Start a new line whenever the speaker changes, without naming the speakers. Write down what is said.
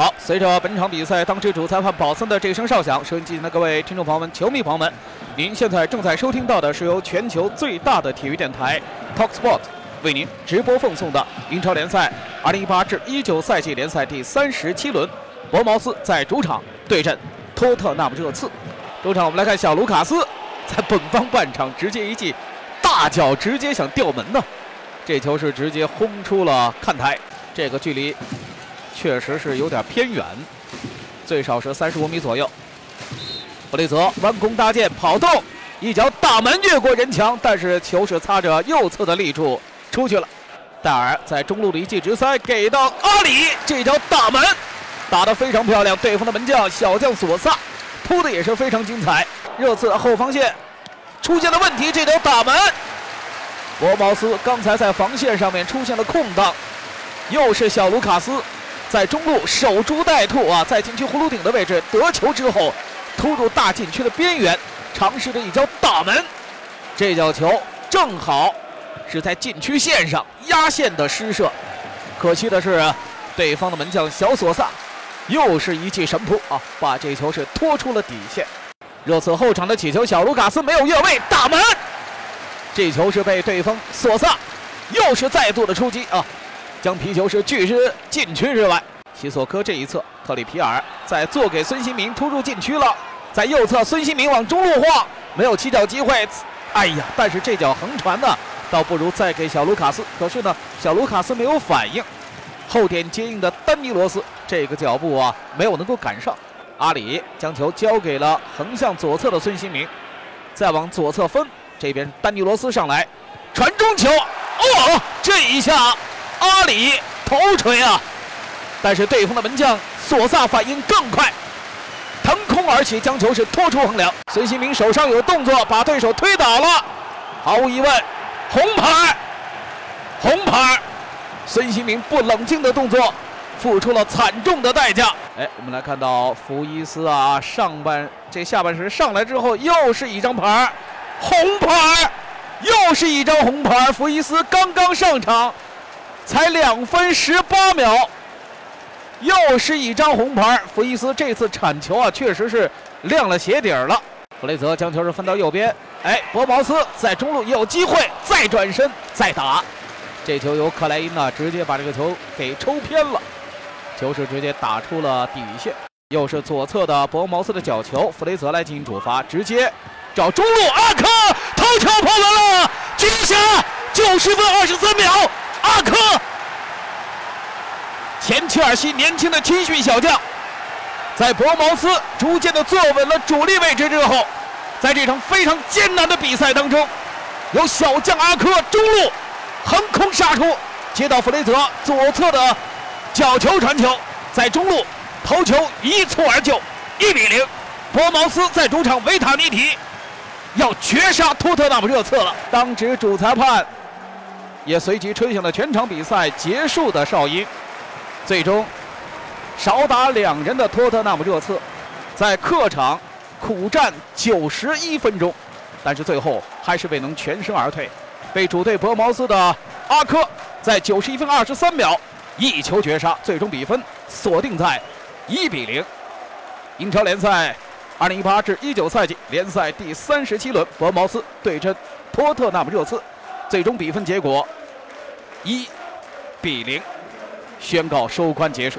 好，随着本场比赛当值主裁判保森的这声哨响，收音机前的各位听众朋友们、球迷朋友们，您现在正在收听到的是由全球最大的体育电台 Talk Sport 为您直播奉送的英超联赛2018至19赛季联赛第三十七轮，博茅斯在主场对阵托特纳姆热刺。主场我们来看小卢卡斯在本方半场直接一记大脚，直接想吊门呢，这球是直接轰出了看台，这个距离。确实是有点偏远，最少是三十五米左右。弗雷泽弯弓搭箭跑动，一脚大门越过人墙，但是球是擦着右侧的立柱出去了。戴尔在中路的一记直塞给到阿里，这脚大门打得非常漂亮。对方的门将小将索萨扑的也是非常精彩。热刺后防线出现了问题，这脚打门，博茅斯刚才在防线上面出现了空档，又是小卢卡斯。在中路守株待兔啊，在禁区葫芦顶的位置得球之后，突入大禁区的边缘，尝试着一脚打门。这脚球正好是在禁区线上压线的施射，可惜的是，对方的门将小索萨又是一记神扑啊，把这球是拖出了底线。热刺后场的起球，小卢卡斯没有越位，打门。这球是被对方索萨又是再度的出击啊。将皮球是拒之禁区之外。西索科这一侧，特里皮尔在做给孙兴民突入禁区了，在右侧，孙兴民往中路晃，没有起脚机会。哎呀，但是这脚横传呢，倒不如再给小卢卡斯。可是呢，小卢卡斯没有反应。后点接应的丹尼罗斯，这个脚步啊，没有能够赶上。阿里将球交给了横向左侧的孙兴民，再往左侧分，这边丹尼罗斯上来传中球，哦，这一下。阿里头锤啊！但是对方的门将索萨反应更快，腾空而起，将球是拖出横梁。孙兴民手上有动作，把对手推倒了。毫无疑问，红牌，红牌！孙兴民不冷静的动作，付出了惨重的代价。哎，我们来看到福伊斯啊，上半这下半时上来之后，又是一张牌，红牌，又是一张红牌。福伊斯刚刚上场。才两分十八秒，又是一张红牌。福伊斯这次铲球啊，确实是亮了鞋底儿了。弗雷泽将球是分到右边，哎，博茅斯在中路有机会再转身再打，这球由克莱因呢直接把这个球给抽偏了，球是直接打出了底线。又是左侧的博茅斯的角球，弗雷泽来进行主罚，直接找中路，阿克头球破门了，绝杀！九十分二十三秒。阿克，前切尔西年轻的青训小将，在博茅斯逐渐的坐稳了主力位置之后，在这场非常艰难的比赛当中，由小将阿科中路横空杀出，接到弗雷泽左侧的角球传球，在中路头球一蹴而就，一比零，博茅斯在主场维塔尼提要绝杀托特纳姆热刺了。当值主裁判。也随即吹响了全场比赛结束的哨音。最终，少打两人的托特纳姆热刺，在客场苦战九十一分钟，但是最后还是未能全身而退，被主队博茅斯的阿科在九十一分二十三秒一球绝杀，最终比分锁定在一比零。英超联赛二零一八至一九赛季联赛第三十七轮，博茅斯对阵托特纳姆热刺。最终比分结果一比零，宣告收官结束。